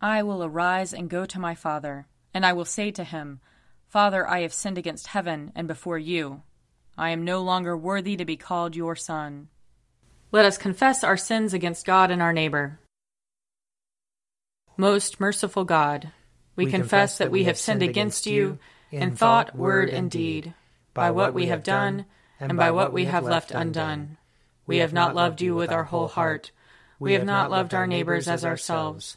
I will arise and go to my father, and I will say to him, Father, I have sinned against heaven and before you. I am no longer worthy to be called your son. Let us confess our sins against God and our neighbor. Most merciful God, we, we confess that we have sinned against you in thought, word, and deed, by what we have done and by what we have left undone. We have not loved you with our whole heart. We have not loved our neighbors as ourselves.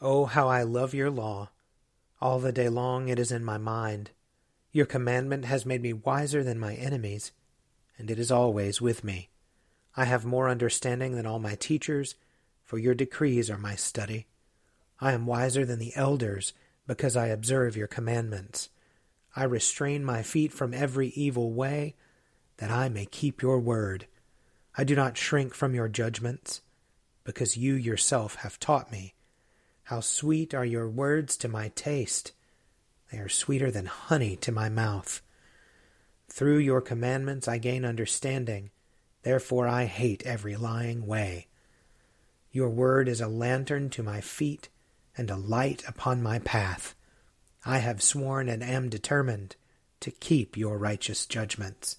Oh, how I love your law! All the day long it is in my mind. Your commandment has made me wiser than my enemies, and it is always with me. I have more understanding than all my teachers, for your decrees are my study. I am wiser than the elders, because I observe your commandments. I restrain my feet from every evil way, that I may keep your word. I do not shrink from your judgments, because you yourself have taught me. How sweet are your words to my taste! They are sweeter than honey to my mouth. Through your commandments I gain understanding. Therefore I hate every lying way. Your word is a lantern to my feet and a light upon my path. I have sworn and am determined to keep your righteous judgments.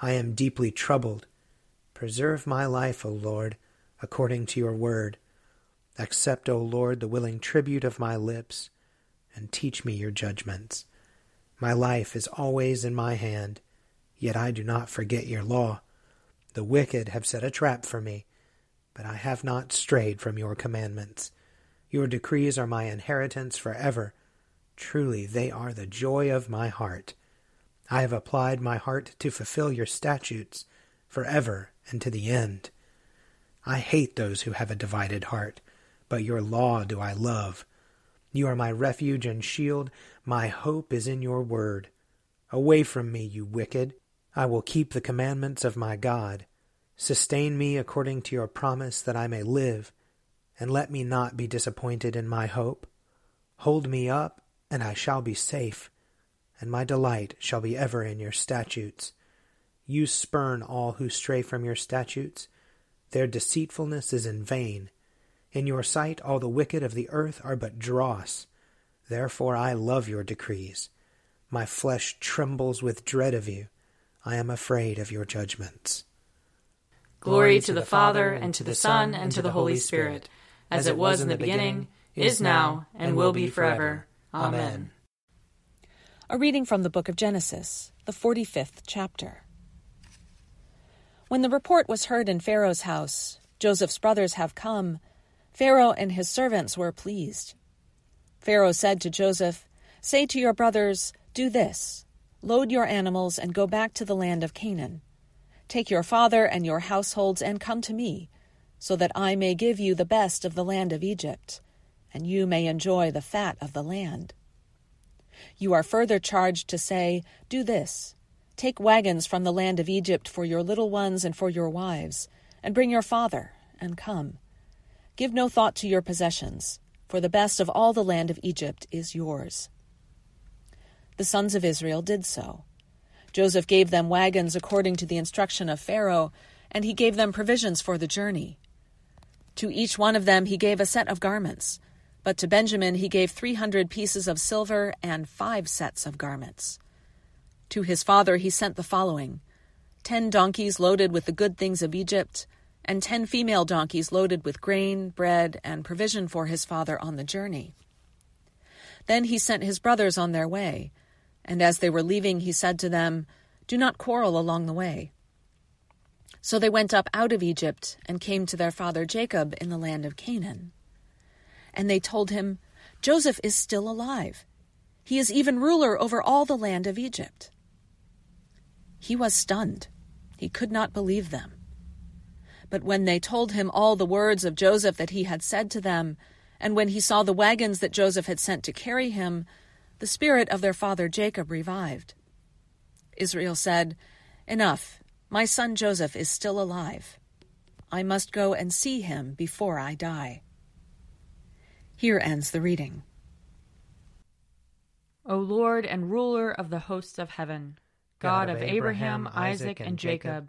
I am deeply troubled. Preserve my life, O Lord, according to your word. Accept, O Lord, the willing tribute of my lips, and teach me your judgments. My life is always in my hand, yet I do not forget your law. The wicked have set a trap for me, but I have not strayed from your commandments. Your decrees are my inheritance forever. Truly, they are the joy of my heart. I have applied my heart to fulfill your statutes forever and to the end. I hate those who have a divided heart, but your law do I love. You are my refuge and shield. My hope is in your word. Away from me, you wicked. I will keep the commandments of my God. Sustain me according to your promise that I may live, and let me not be disappointed in my hope. Hold me up, and I shall be safe, and my delight shall be ever in your statutes. You spurn all who stray from your statutes. Their deceitfulness is in vain. In your sight all the wicked of the earth are but dross. Therefore I love your decrees. My flesh trembles with dread of you. I am afraid of your judgments. Glory to the Father, and to the Son, and to the Holy Spirit, as it was in the beginning, is now, and will be forever. Amen. A reading from the book of Genesis, the 45th chapter. When the report was heard in Pharaoh's house, Joseph's brothers have come, Pharaoh and his servants were pleased. Pharaoh said to Joseph, Say to your brothers, Do this Load your animals and go back to the land of Canaan. Take your father and your households and come to me, so that I may give you the best of the land of Egypt, and you may enjoy the fat of the land. You are further charged to say, Do this Take wagons from the land of Egypt for your little ones and for your wives, and bring your father, and come. Give no thought to your possessions for the best of all the land of Egypt is yours. The sons of Israel did so. Joseph gave them wagons according to the instruction of Pharaoh, and he gave them provisions for the journey. To each one of them he gave a set of garments, but to Benjamin he gave three hundred pieces of silver and five sets of garments. To his father he sent the following ten donkeys loaded with the good things of Egypt, and ten female donkeys loaded with grain, bread, and provision for his father on the journey. Then he sent his brothers on their way, and as they were leaving, he said to them, Do not quarrel along the way. So they went up out of Egypt and came to their father Jacob in the land of Canaan. And they told him, Joseph is still alive. He is even ruler over all the land of Egypt. He was stunned. He could not believe them. But when they told him all the words of Joseph that he had said to them, and when he saw the wagons that Joseph had sent to carry him, the spirit of their father Jacob revived. Israel said, Enough, my son Joseph is still alive. I must go and see him before I die. Here ends the reading. O Lord and ruler of the hosts of heaven, God, God of Abraham, Isaac, and Jacob,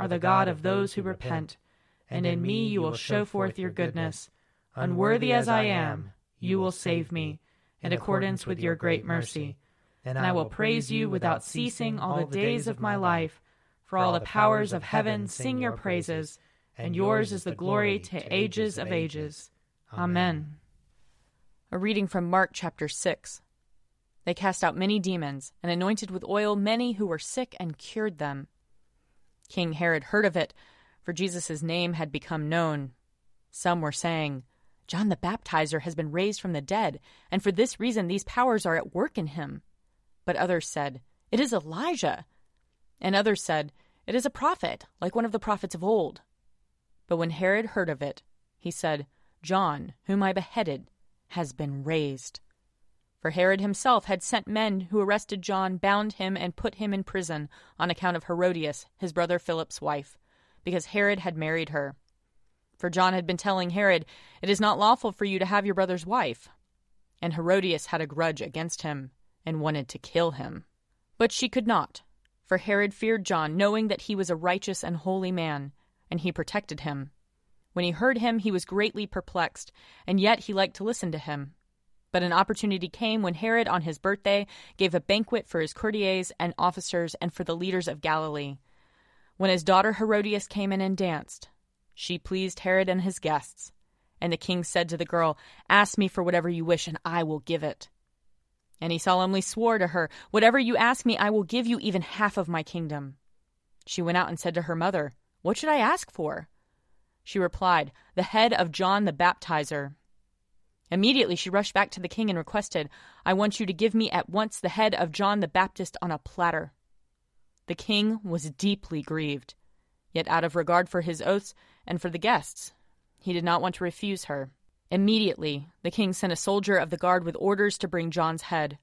are the God of those who repent, and in me you will show forth your goodness. Unworthy as I am, you will save me, in accordance with your great mercy. And I will praise you without ceasing all the days of my life, for all the powers of heaven sing your praises, and yours is the glory to ages of ages. Amen. A reading from Mark chapter 6. They cast out many demons, and anointed with oil many who were sick, and cured them. King Herod heard of it, for Jesus' name had become known. Some were saying, John the Baptizer has been raised from the dead, and for this reason these powers are at work in him. But others said, It is Elijah. And others said, It is a prophet, like one of the prophets of old. But when Herod heard of it, he said, John, whom I beheaded, has been raised. For Herod himself had sent men who arrested John, bound him, and put him in prison on account of Herodias, his brother Philip's wife, because Herod had married her. For John had been telling Herod, It is not lawful for you to have your brother's wife. And Herodias had a grudge against him, and wanted to kill him. But she could not, for Herod feared John, knowing that he was a righteous and holy man, and he protected him. When he heard him, he was greatly perplexed, and yet he liked to listen to him. But an opportunity came when Herod, on his birthday, gave a banquet for his courtiers and officers and for the leaders of Galilee. When his daughter Herodias came in and danced, she pleased Herod and his guests. And the king said to the girl, Ask me for whatever you wish, and I will give it. And he solemnly swore to her, Whatever you ask me, I will give you even half of my kingdom. She went out and said to her mother, What should I ask for? She replied, The head of John the Baptizer. Immediately she rushed back to the king and requested, I want you to give me at once the head of John the Baptist on a platter. The king was deeply grieved, yet out of regard for his oaths and for the guests, he did not want to refuse her. Immediately the king sent a soldier of the guard with orders to bring John's head.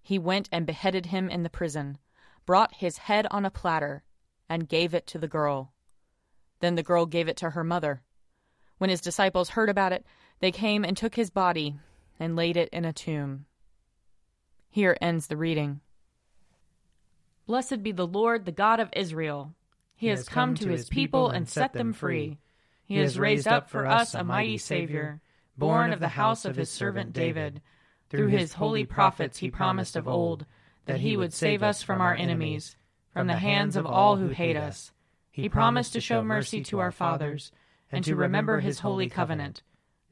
He went and beheaded him in the prison, brought his head on a platter, and gave it to the girl. Then the girl gave it to her mother. When his disciples heard about it, they came and took his body and laid it in a tomb. Here ends the reading. Blessed be the Lord, the God of Israel. He, he has come, come to his people and set them free. He has raised up for us a mighty Savior, born of the house of his servant David. Through his holy prophets he promised of old that he would save us from our enemies, from the hands of all who hate us. He promised to show mercy to our fathers, and to remember his holy covenant.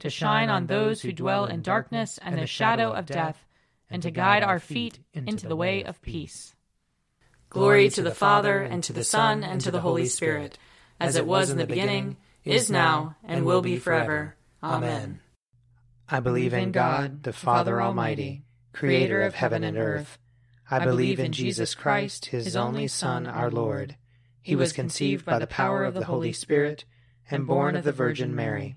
to shine on those who dwell in darkness and the shadow of death, and to guide our feet into the way of peace. Glory to the Father, and to the Son, and to the Holy Spirit, as it was in the beginning, is now, and will be forever. Amen. I believe in God, the Father Almighty, creator of heaven and earth. I believe in Jesus Christ, his only Son, our Lord. He was conceived by the power of the Holy Spirit and born of the Virgin Mary.